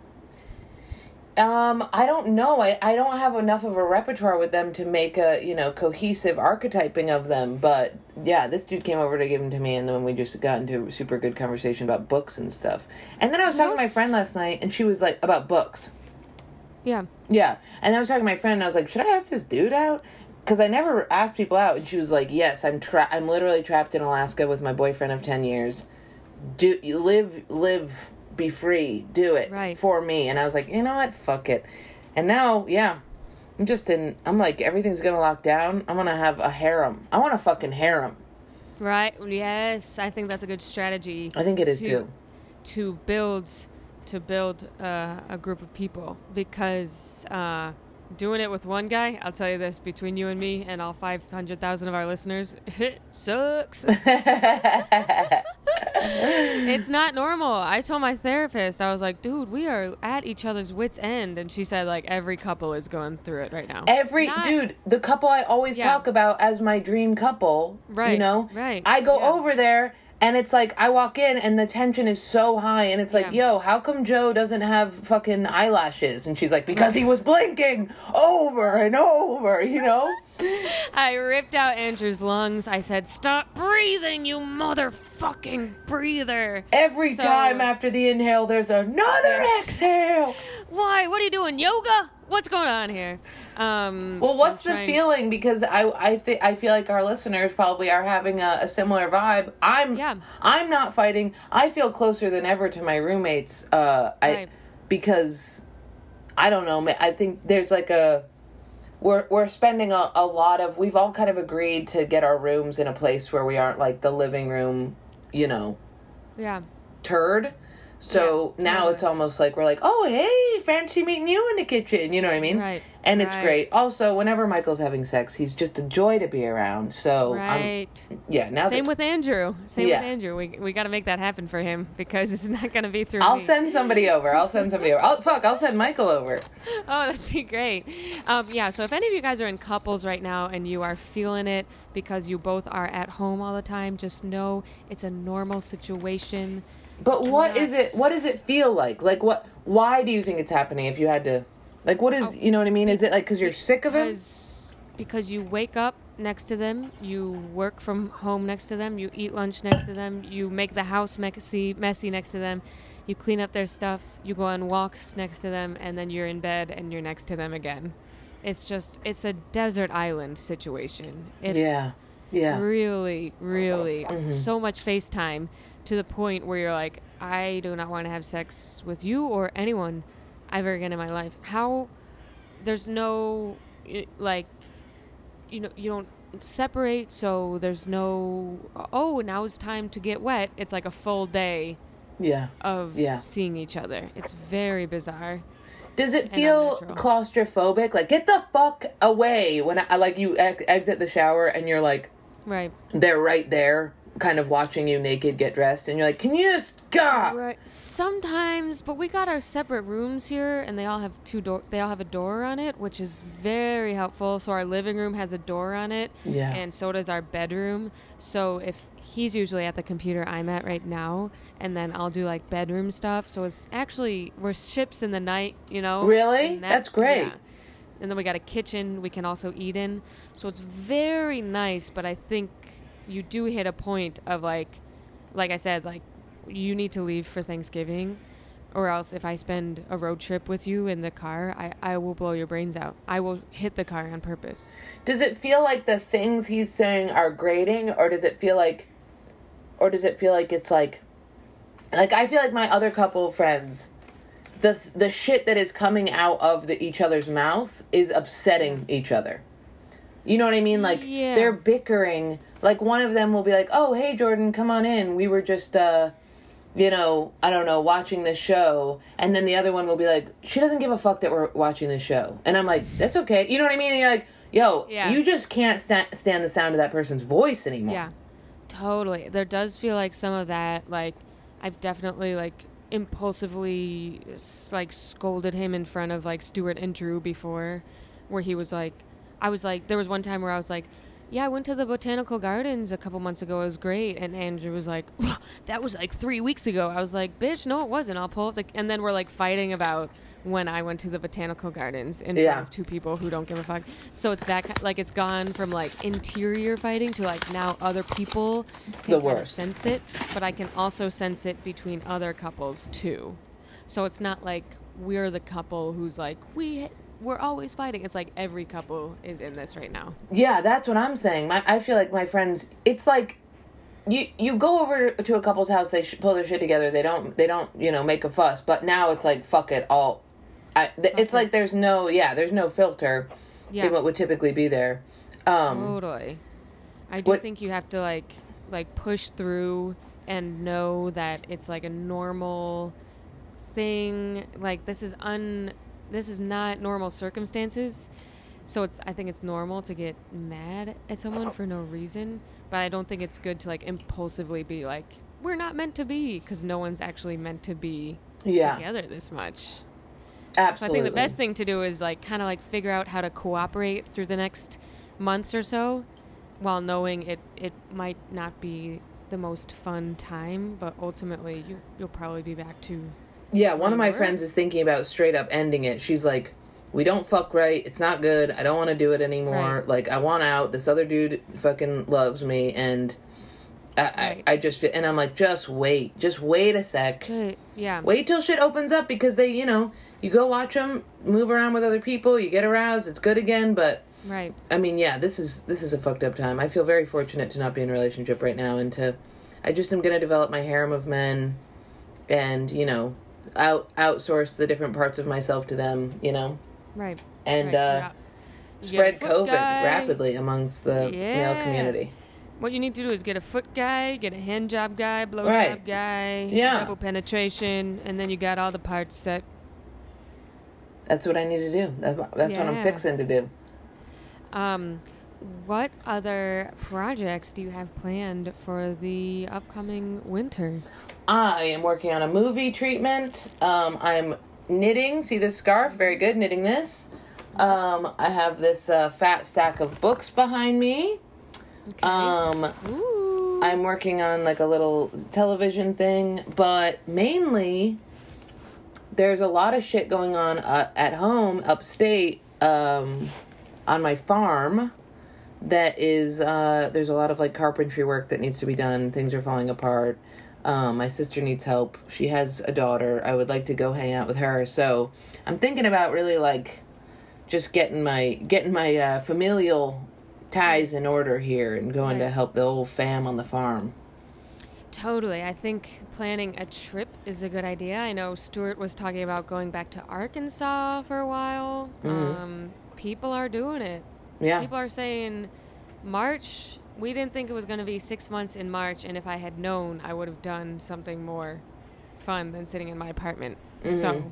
Um, I don't know. I, I don't have enough of a repertoire with them to make a you know cohesive archetyping of them. But yeah, this dude came over to give them to me, and then we just got into a super good conversation about books and stuff. And then I was talking to my friend last night, and she was like about books. Yeah. Yeah, and then I was talking to my friend, and I was like, "Should I ask this dude out?" Because I never asked people out, and she was like, "Yes, I'm tra- I'm literally trapped in Alaska with my boyfriend of ten years. Do you live, live, be free, do it Right. for me." And I was like, "You know what? Fuck it." And now, yeah, I'm just in. I'm like, everything's gonna lock down. I'm gonna have a harem. I want a fucking harem. Right. Yes, I think that's a good strategy. I think it is to, too. To build, to build uh, a group of people because uh, doing it with one guy, I'll tell you this: between you and me and all five hundred thousand of our listeners, it sucks. it's not normal. I told my therapist, I was like, dude, we are at each other's wits' end, and she said like every couple is going through it right now. Every Not- dude, the couple I always Yeah. talk about as my dream couple, right? You know, right, I go yeah. over there and it's like I walk in and the tension is so high and it's like, Yeah. yo, how come Joe doesn't have fucking eyelashes? And she's like, because he was blinking over and over, you know. I ripped out Andrew's lungs. I said, "Stop breathing, you motherfucking breather!" Every So- time after the inhale, there's another exhale. Why? What are you doing? Yoga? What's going on here? Um, Well, so what's I'm the feeling? Because I I think I feel like our listeners probably are having a, a similar vibe. I'm Yeah. I'm not fighting. I feel closer than ever to my roommates. Uh, I Right. because I don't know. I think there's like a we're we're spending a, a lot of. We've all kind of agreed to get our rooms in a place where we aren't like the living room, you know, Yeah. turd. So Yeah, now totally. it's almost like we're like, oh, hey, fancy meeting you in the kitchen. You know what I mean? Right, And it's right. great. Also, whenever Michael's having sex, he's just a joy to be around. So, I'm- Right. yeah, now Same with Andrew. Same Yeah. with Andrew. We, we got to make that happen for him because it's not going to be through I'll me. send somebody over. I'll send somebody over. I'll, fuck, I'll send Michael over. Oh, that'd be great. Um, yeah, so if any of you guys are in couples right now and you are feeling it because you both are at home all the time, just know it's a normal situation. But what is not- it? What does it feel like? Like what? Why do you think it's happening? If you had to, like, what is? You know what I mean? Is it like because you're sick of him? Because, you wake up next to them, you work from home next to them, you eat lunch next to them, you make the house messy, messy next to them, you clean up their stuff, you go on walks next to them, and then you're in bed and you're next to them again. It's just, it's a desert island situation. It's Yeah. Yeah. Mm-hmm. really, really so much FaceTime to the point where you're like, I do not want to have sex with you or anyone ever again in my life. How there's no like you know you don't separate so there's no oh now it's time to get wet it's like a full day Yeah. of Yeah. seeing each other it's very bizarre Does it feel claustrophobic? Like, get the fuck away when I like you ex- exit the shower and you're like, right they're right there, kind of watching you naked get dressed, and you're like, can you just God? Right. Sometimes, but we got our separate rooms here, and they all have two door. They all have a door on it, which is very helpful. So our living room has a door on it, Yeah. and so does our bedroom. So if he's usually at the computer I'm at right now, and then I'll do like bedroom stuff. So it's actually we're ships in the night, you know. Really? and That's great. And then we got a kitchen we can also eat in. So it's very nice, but I think you do hit a point of like like I said, like you need to leave for Thanksgiving or else if I spend a road trip with you in the car, I, I will blow your brains out. I will hit the car on purpose. Does it feel like the things he's saying are grating, or does it feel like, or does it feel like it's like, like I feel like my other couple friends, the the shit that is coming out of the, each other's mouth is upsetting each other. You know what I mean? Like Yeah. they're bickering. Like one of them will be like, "Oh, hey Jordan, come on in. We were just uh you know, I don't know, watching this show, and then the other one will be like, she doesn't give a fuck that we're watching this show, and I'm like, that's okay, you know what I mean? And you're like, yo, Yeah. you just can't sta- stand the sound of that person's voice anymore. Yeah, totally. There does feel like some of that. Like I've definitely like impulsively like scolded him in front of like Stuart and Drew before, where he was like, I was like, there was one time where I was like. Yeah, I went to the botanical gardens a couple months ago. It was great. And Andrew was like, "That was like three weeks ago." I was like, "Bitch, no, it wasn't." I'll pull up the. And then we're like fighting about when I went to the botanical gardens in Yeah. front of two people who don't give a fuck. So it's that like it's gone from like interior fighting to like now other people can kinda worst. sense it, but I can also sense it between other couples too. So it's not like we're the couple who's like we we're always fighting. It's like every couple is in this right now. Yeah, that's what I'm saying. My, I feel like my friends. It's like you you go over to a couple's house. They sh- pull their shit together. They don't they don't you know make a fuss. But now it's like fuck it all. I, th- it's it. like there's no yeah there's no filter. Yeah. in what would typically be there. Um, Totally. I do What- think you have to like like push through and know that it's like a normal thing. Like this is un this is not normal circumstances. So it's I think it's normal to get mad at someone for no reason, but I don't think it's good to like impulsively be like we're not meant to be because no one's actually meant to be Yeah. together this much. Absolutely. So. I think the best thing to do is like kind of like figure out how to cooperate through the next months or so, while knowing it it might not be the most fun time, but ultimately you you'll probably be back to Yeah, one of my friends is thinking about straight up ending it. She's like, "We don't fuck right. It's not good. I don't want to do it anymore. Right. Like, I want out. This other dude fucking loves me, and I, Right. I, I just feel." And I'm like, "Just wait. Just wait a sec. Yeah. Wait till shit opens up because they, you know, you go watch them move around with other people. You get aroused. It's good again, but." Right. I mean, yeah, this is this is a fucked up time. I feel very fortunate to not be in a relationship right now, and to, I just am gonna develop my harem of men, and you know, out outsource the different parts of myself to them, you know, Right. and Right, uh, yeah. spread COVID guy. rapidly amongst the male community. What you need to do is get a foot guy, get a hand job guy, blow Right. job guy, Yeah. double penetration, and then you got all the parts set. That's what I need to do. That, that's what I'm fixing to do. Um, what other projects do you have planned for the upcoming winter? I am working on a movie treatment. Um, I'm knitting. See this scarf? Very good. Knitting this. Um, I have this uh, fat stack of books behind me. Okay. Um, Ooh. I'm working on like a little television thing, but mainly there's a lot of shit going on uh, at home upstate um, on my farm that is uh, there's a lot of like carpentry work that needs to be done things are falling apart um, my sister needs help she has a daughter i would like to go hang out with her so i'm thinking about really like just getting my getting my uh, familial ties in order here and going to help the old fam on the farm Totally. I think planning a trip is a good idea. I know Stuart was talking about going back to Arkansas for a while. Um, people are doing it. Yeah People are saying March. We didn't think it was going to be six months in March, and if I had known, I would have done something more fun than sitting in my apartment. So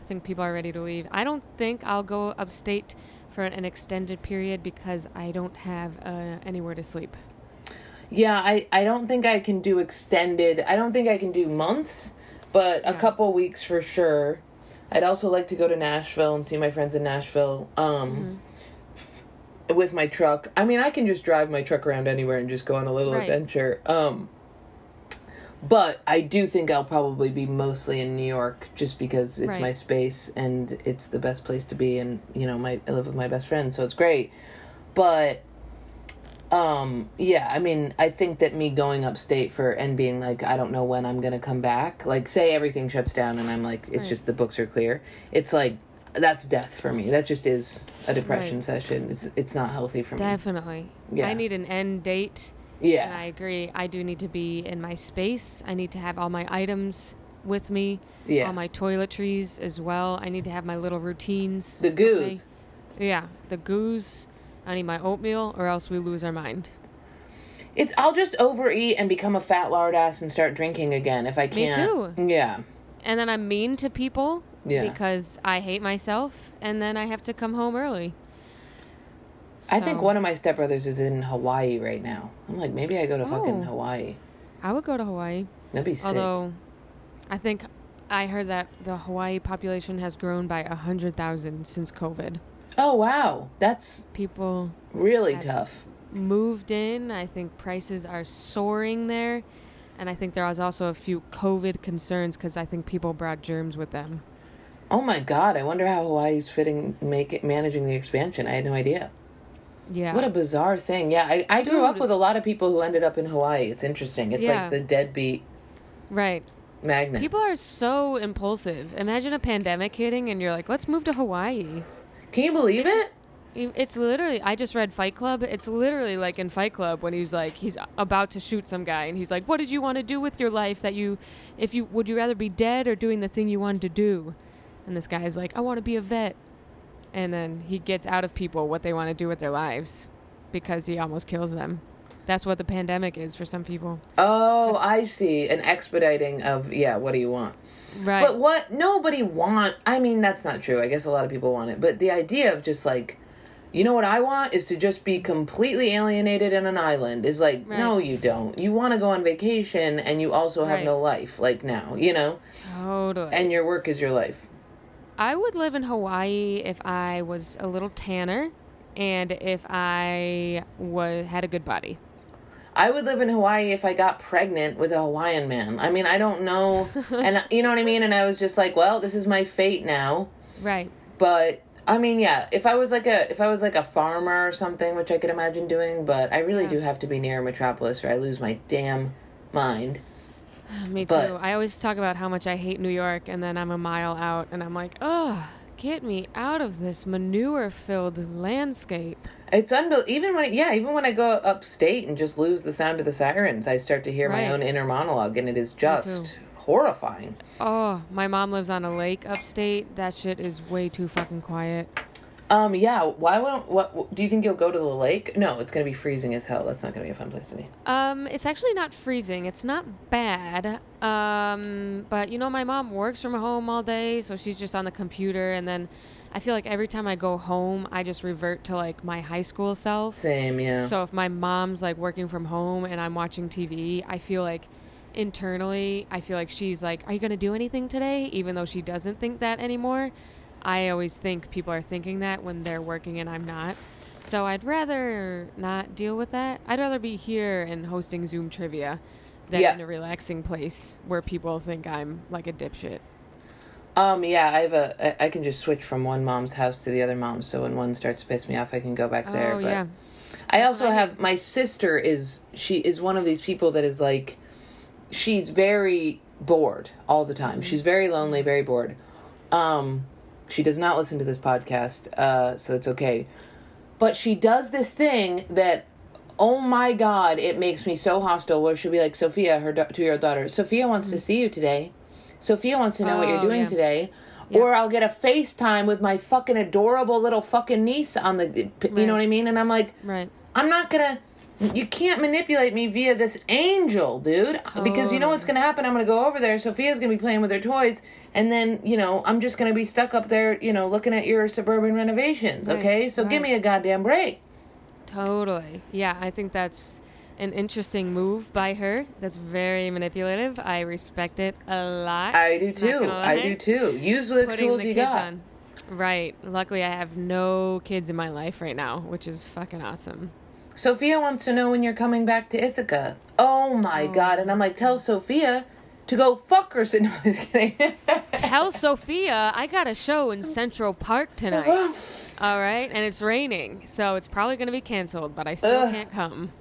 I think people are ready to leave. I don't think I'll go upstate for an extended period because I don't have uh, anywhere to sleep. Yeah, I, I don't think I can do extended. I don't think I can do months, but a couple weeks for sure. I'd also like to go to Nashville and see my friends in Nashville um, with my truck. I mean, I can just drive my truck around anywhere and just go on a little Right. adventure. Um, but I do think I'll probably be mostly in New York just because it's Right. my space and it's the best place to be. And, you know, my I live with my best friend, so it's great. But um yeah i mean i think that me going upstate for and being like i don't know when i'm gonna come back like say everything shuts down and i'm like it's Right. just the books are clear it's like that's death for me that just is a depression Right. session it's it's not healthy for me Definitely. Yeah. I need an end date. yeah And I agree. I do need to be in my space. I need to have all my items with me. Yeah. All my toiletries as well. I need to have my little routines. The goose. Yeah. The goose. I need my oatmeal or else we lose our mind. it's i'll just overeat and become a fat lard ass and start drinking again if i can't Me too. yeah And then I'm mean to people Yeah. because I hate myself and then I have to come home early. i think one of my stepbrothers is in hawaii right now i'm like maybe i go to fucking Oh. hawaii I would go to Hawaii. that'd be sick Although, I think I heard that the Hawaii population has grown by a hundred thousand since COVID. oh wow that's People really tough moved in. I think prices are soaring there, and I think there was also a few COVID concerns because I think people brought germs with them. Oh my god, I wonder how Hawaii's fitting make managing the expansion. I had no idea. Yeah. What a bizarre thing. Yeah, I, I grew up with a lot of people who ended up in Hawaii. It's interesting. It's Yeah. like the deadbeat right. magnet. People are so impulsive. Imagine a pandemic hitting, and you're like, "Let's move to Hawaii." Can you believe It's- it? It's literally. I just read Fight Club. It's literally like in Fight Club when he's like he's about to shoot some guy, and he's like, "What did you want to do with your life? That you, if you would you rather be dead or doing the thing you wanted to do?" And this guy's like, "I want to be a vet," and then he gets out of people what they want to do with their lives because he almost kills them. That's what the pandemic is for some people. Oh, I see. An expediting of yeah, what do you want? Right. But what nobody want I mean that's not true. I guess a lot of people want it. But the idea of just like you know what I want is to just be completely alienated in an island is like Right. no you don't. You want to go on vacation and you also have Right. no life like now, you know? totally. And your work is your life. I would live in Hawaii if I was a little tanner and if I was had a good body. I would live in Hawaii if I got pregnant with a Hawaiian man. I mean, I don't know. and you know what I mean? And I was just like, well, this is my fate now. Right. But I mean, yeah, if I was like a if I was like a farmer or something, which I could imagine doing, but I really Yeah. do have to be near a metropolis or I lose my damn mind. Me too. But- I always talk about how much I hate New York and then I'm a mile out and I'm like, "Ugh, get me out of this manure-filled landscape." It's unbel even when yeah, even when I go upstate and just lose the sound of the sirens, I start to hear my own inner monologue and it is just horrifying. Oh, my mom lives on a lake upstate. That shit is way too fucking quiet. Um, yeah. Why won't what? Do you think you'll go to the lake? No, it's gonna be freezing as hell. That's not gonna be a fun place to be. Um, it's actually not freezing. It's not bad. Um, but you know, my mom works from home all day, so she's just on the computer. And then I feel like every time I go home, I just revert to like my high school self. Same, yeah. So if my mom's like working from home and I'm watching TV, I feel like internally, I feel like she's like, "Are you gonna do anything today?" Even though she doesn't think that anymore. I always think people are thinking that when they're working and I'm not. So I'd rather not deal with that. I'd rather be here and hosting Zoom trivia than Yeah. in a relaxing place where people think I'm like a dipshit. Um, yeah, I have a. I, I can just switch from one mom's house to the other mom. So when one starts to piss me off, I can go back there. oh but yeah. I also I have my sister is she is one of these people that is like she's very bored all the time. She's very lonely, very bored. Um she does not listen to this podcast, uh so it's okay. But she does this thing that oh my god, it makes me so hostile where she'll be like Sophia, her 2-year-old daughter, Sophia wants to see you today. Sophia wants to know what you're Oh, doing yeah. today. Yeah. Or I'll get a FaceTime with my fucking adorable little fucking niece on the you know what I mean? And I'm like Right. I'm not gonna. You can't manipulate me via this angel, dude. Because you know what's oh. gonna happen. I'm gonna go over there. Sophia's gonna be playing with her toys, and then you know I'm just gonna be stuck up there, you know, looking at your suburban renovations. Right, Okay, so give me a goddamn break. Totally. Yeah, I think that's an interesting move by her. That's very manipulative. I respect it a lot. I do too. I do too. Use the Putting tools the you got. on. Right. Luckily, I have no kids in my life right now, which is fucking awesome. Sophia wants to know when you're coming back to Ithaca. Oh my oh. god! And I'm like, tell Sophia to go fuck herself. No, I'm just kidding. Tell Sophia I got a show in Central Park tonight. All right, and it's raining, so it's probably going to be canceled, but I still Ugh. can't come.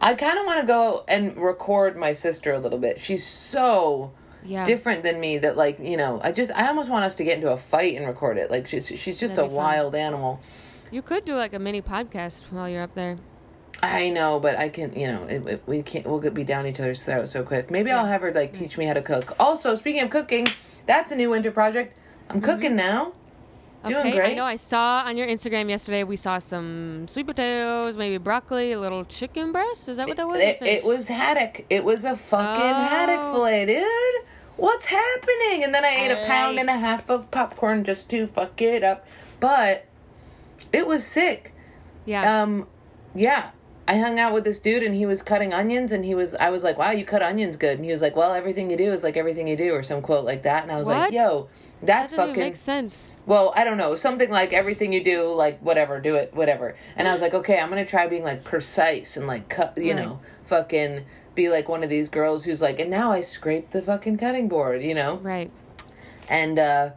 I kind of want to go and record my sister a little bit. She's so Yeah. different than me that like you know I just I almost want us to get into a fight and record it. Like she's she's just That'd a wild animal. You could do like a mini podcast while you're up there. I know, but I can you know it, it- we can't we'll be down each other's throat so quick. Maybe I'll have her like teach me how to cook. Also, speaking of cooking, that's a new winter project. I'm cooking now. Doing okay, great. I know I saw on your Instagram yesterday we saw some sweet potatoes, maybe broccoli, a little chicken breast. Is that what that was? It, it was haddock. It was a fucking Oh. haddock fillet, dude. What's happening? And then I ate a pound Like- and a half of popcorn just to fuck it up. But it was sick. Yeah. Um, yeah. I hung out with this dude and he was cutting onions and he was I was like, Wow, you cut onions good and he was like, Well, everything you do is like everything you do or some quote like that and I was like, Yo, that's doesn't fucking make sense. well, I don't know, something like everything you do, like whatever, do it, whatever. And I was like, okay, I'm gonna try being like precise and like cut, you Right. know, fucking be like one of these girls who's like, and now I scrape the fucking cutting board, you know. Right. And uh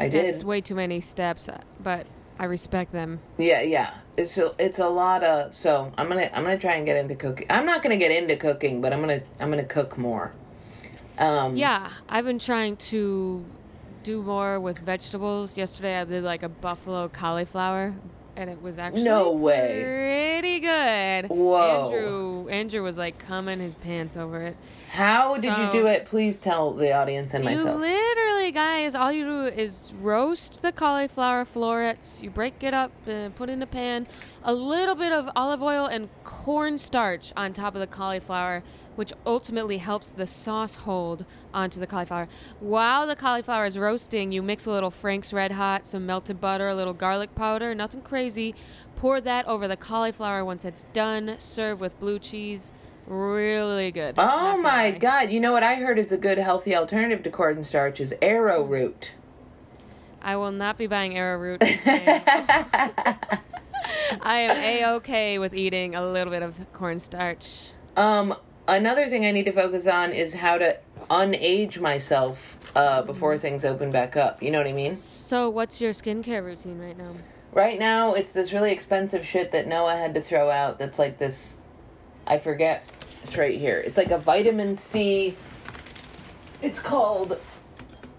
I did, That's way too many steps, uh, but I respect them. yeah, yeah. It's a, it's a lot of. So I'm gonna I'm gonna try and get into cooking. I'm not gonna get into cooking, but I'm gonna I'm gonna cook more. Um, Yeah, I've been trying to do more with vegetables. Yesterday I did like a buffalo cauliflower and it was actually No way. pretty good. Whoa. Andrew Andrew was like coming his pants over it. How did you do it? Please tell the audience and myself. You literally, guys, all you do is roast the cauliflower florets. You break it up, uh, put it in a pan, a little bit of olive oil and cornstarch on top of the cauliflower, which ultimately helps the sauce hold onto the cauliflower. While the cauliflower is roasting, you mix a little Frank's Red Hot, some melted butter, a little garlic powder, nothing crazy. Pour that over the cauliflower once it's done. Serve with blue cheese. Really good. Oh my lie. god! You know what I heard is a good healthy alternative to cornstarch is arrowroot. I will not be buying arrowroot. I am a okay with eating a little bit of cornstarch. Um, another thing I need to focus on is how to unage myself uh, before things open back up. You know what I mean? So, what's your skincare routine right now? Right now, it's this really expensive shit that Noah had to throw out. That's like this. I forget. It's right here. It's like a vitamin C. It's called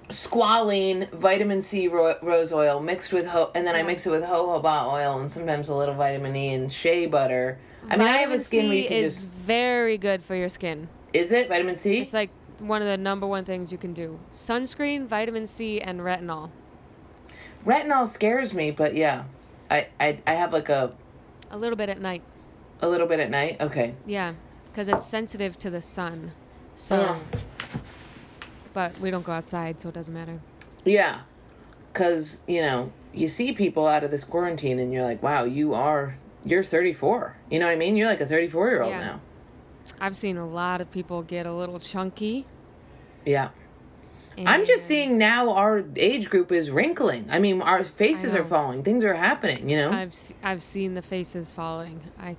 squalene vitamin C ro- rose oil mixed with ho- and then I mix it with jojoba oil and sometimes a little vitamin E and shea butter. I mean, I have a skin C is just. very good for your skin. Is it vitamin C? It's like one of the number one things you can do: sunscreen, vitamin C, and retinol. Retinol scares me, but yeah. I, I I have like a A little bit at night. a little bit at night. Okay. Yeah, because it's sensitive to the sun. So, Ugh. but we don't go outside, so it doesn't matter. Yeah. Cause, you know, you see people out of this quarantine and you're like, wow, you are you're thirty four. You know what I mean? You're like a thirty four year old Yeah. now. I've seen a lot of people get a little chunky. Yeah. I'm just seeing now our age group is wrinkling. I mean, our faces are falling. Things are happening, you know? I've I've seen the faces falling. I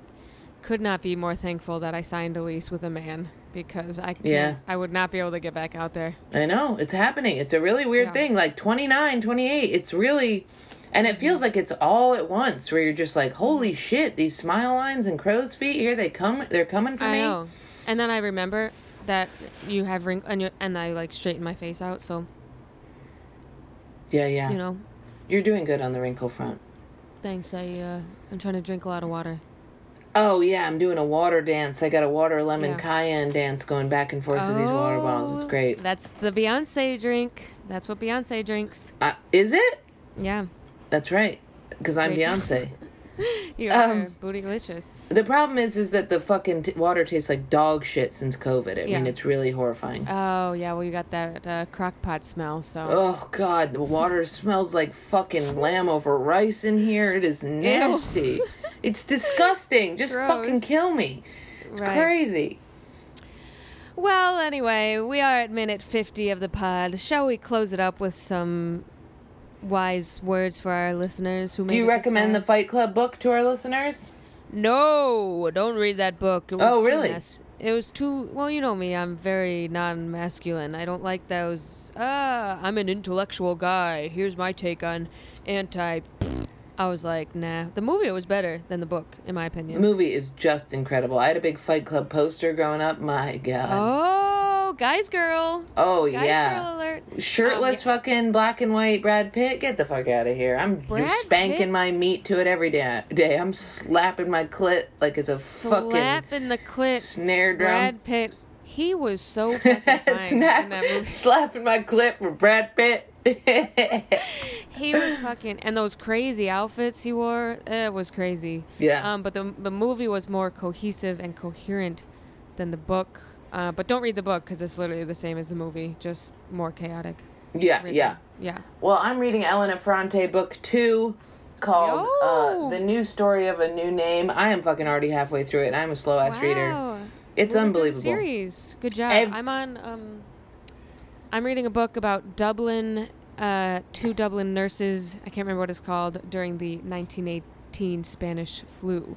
could not be more thankful that I signed a lease with a man because I Yeah. I would not be able to get back out there. I know. It's happening. It's a really weird Yeah. thing. Like 29, 28, it's really and it feels like it's all at once where you're just like, "Holy shit, these smile lines and crow's feet, here they come. They're coming for I me." know. And then I remember that you have wrinkle and, you, and I like straighten my face out. So Yeah, yeah. you know, You're doing good on the wrinkle front. thanks. I uh, I'm trying to drink a lot of water. Oh, yeah, I'm doing a water dance. I got a water lemon Yeah. cayenne dance going back and forth with these water bottles. It's Oh, great. That's the Beyonce drink. That's what Beyonce drinks. Uh, is it? Yeah, That's right. Cuz I'm. Beyonce. you Um, are bootylicious. The problem is, is that the fucking t- water tastes like dog shit since COVID. I Yeah. mean, it's really horrifying. Oh yeah, well you got that uh, crock pot smell. So Oh God, the water smells like fucking lamb over rice in here. It is nasty. it's disgusting. Just fucking kill me. It's Right. crazy. Well, anyway, we are at minute 50 of the pod. Shall we close it up with some wise words for our listeners who Do you recommend the Fight Club book to our listeners? No, don't read that book. It was Oh, really? mas- it was too well, you know me, I'm very non-masculine. I don't like those ah, I'm an intellectual guy. Here's my take on anti I was like, nah. The movie was better than the book, in my opinion. The movie is just incredible. I had a big Fight Club poster growing up. My God. Oh, guys, girl. Oh, Guys, yeah. girl alert. Shirtless Um, fucking black and white Brad Pitt. Get the fuck out of here. I'm spanking Pitt? my meat to it every day. day. I'm slapping my clit like it's a fucking Slapping the clit. snare drum. Brad Pitt. He was so fucking Snap, that movie. slapping my clip for Brad Pitt. He was fucking, and those crazy outfits he wore, it was crazy. Yeah. Um, but the the movie was more cohesive and coherent than the book. Uh, but don't read the book because it's literally the same as the movie, just more chaotic. yeah, Read yeah. yeah. Well, I'm reading Elena Ferrante book two called uh, The New Story of a New Name. I am fucking already halfway through it and I'm a slow ass reader. Wow. It's We're doing unbelievable. Series. Good job. Ev- I'm on. Um, I'm reading a book about Dublin. Uh, two Dublin nurses. I can't remember what it's called during the 1918 Spanish flu.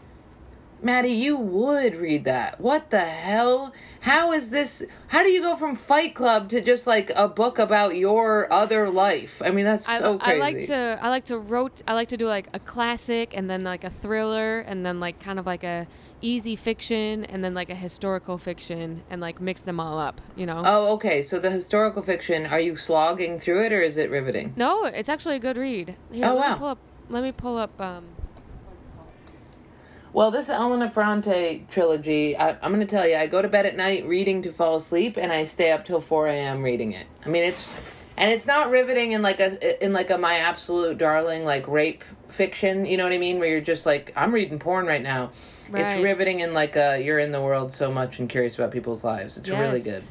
Maddie, you would read that. What the hell? How is this? How do you go from Fight Club to just like a book about your other life? I mean, that's I, so crazy. I like to I like to wrote I like to do like a classic and then like a thriller and then like kind of like a easy fiction and then like a historical fiction and like mix them all up, you know. Oh, okay. So the historical fiction, are you slogging through it or is it riveting? No, it's actually a good read. Here, Oh, let wow. me pull up let me pull up um Well, this Elena Ferrante trilogy, I, I'm going to tell you, I go to bed at night reading to fall asleep, and I stay up till 4 a.m. reading it. I mean, it's and it's not riveting in like a in like a my absolute darling like rape fiction. You know what I mean? Where you're just like, I'm reading porn right now. It's riveting in like a you're in the world so much and curious about people's lives. It's really good.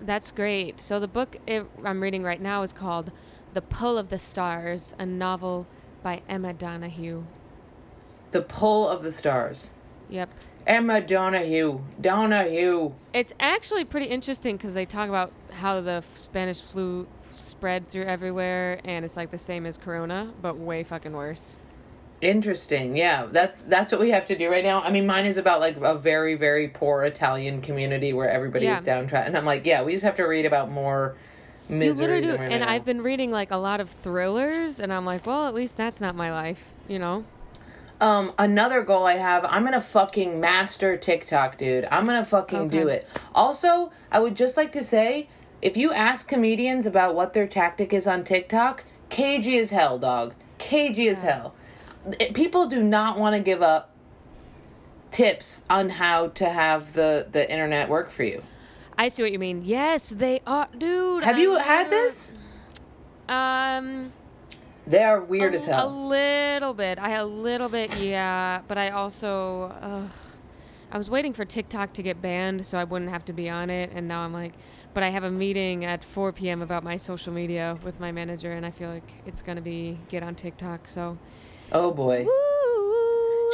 That's great. So the book it, I'm reading right now is called The Pull of the Stars, a novel by Emma Donoghue. The pull of the stars. Yep. Emma Donoghue. Donoghue. It's actually pretty interesting because they talk about how the Spanish flu spread through everywhere, and it's like the same as Corona, but way fucking worse. Interesting. Yeah, that's that's what we have to do right now. I mean, mine is about like a very very poor Italian community where everybody Yeah. is downtrodden. And I'm like, yeah, we just have to read about more misery. you literally do, and. I've been reading like a lot of thrillers, and I'm like, well, at least that's not my life, you know? Um, another goal I have, I'm gonna fucking master TikTok, dude. I'm gonna fucking do it. Also, I would just like to say, if you ask comedians about what their tactic is on TikTok, cagey as hell, dog. Cagey as hell. People do not want to give up tips on how to have the the internet work for you. I see what you mean. Yes, they are, dude. Have I you had literally- this? Um, They are weird as hell. A little bit. I a little bit, yeah. But I also, ugh, I was waiting for TikTok to get banned so I wouldn't have to be on it, and now I'm like, but I have a meeting at 4 p.m. about my social media with my manager, and I feel like it's gonna be get on TikTok. So, Oh boy. Woo!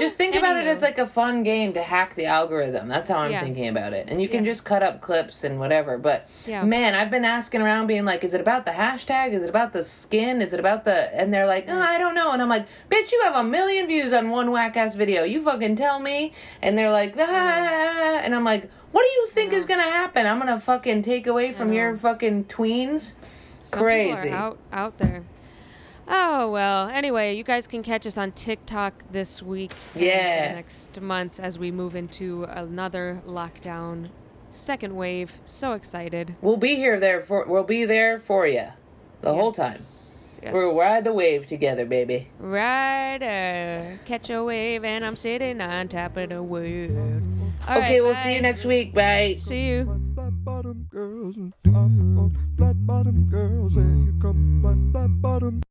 Just think about it as like a fun game to hack the algorithm. That's how I'm Yeah. thinking about it. And you can Yeah. just cut up clips and whatever. But Yeah. man, I've been asking around being like, is it about the hashtag? Is it about the skin? Is it about the and they're like, oh, I don't know. And I'm like, bitch, you have a million views on one whack ass video. You fucking tell me. And they're like, ah and I'm like, what do you think is gonna happen? I'm gonna fucking take away from your fucking tweens? Some Crazy. people are out out there. Oh well. Anyway, you guys can catch us on TikTok this week. Yeah. the next months as we move into another lockdown, second wave. So excited. We'll be here there for we'll be there for you. The whole time. Yes, yes. We'll ride the wave together, baby. Rider, catch a wave, and I'm sitting on top of the world. All okay, right, we'll see you next week. Bye. See you.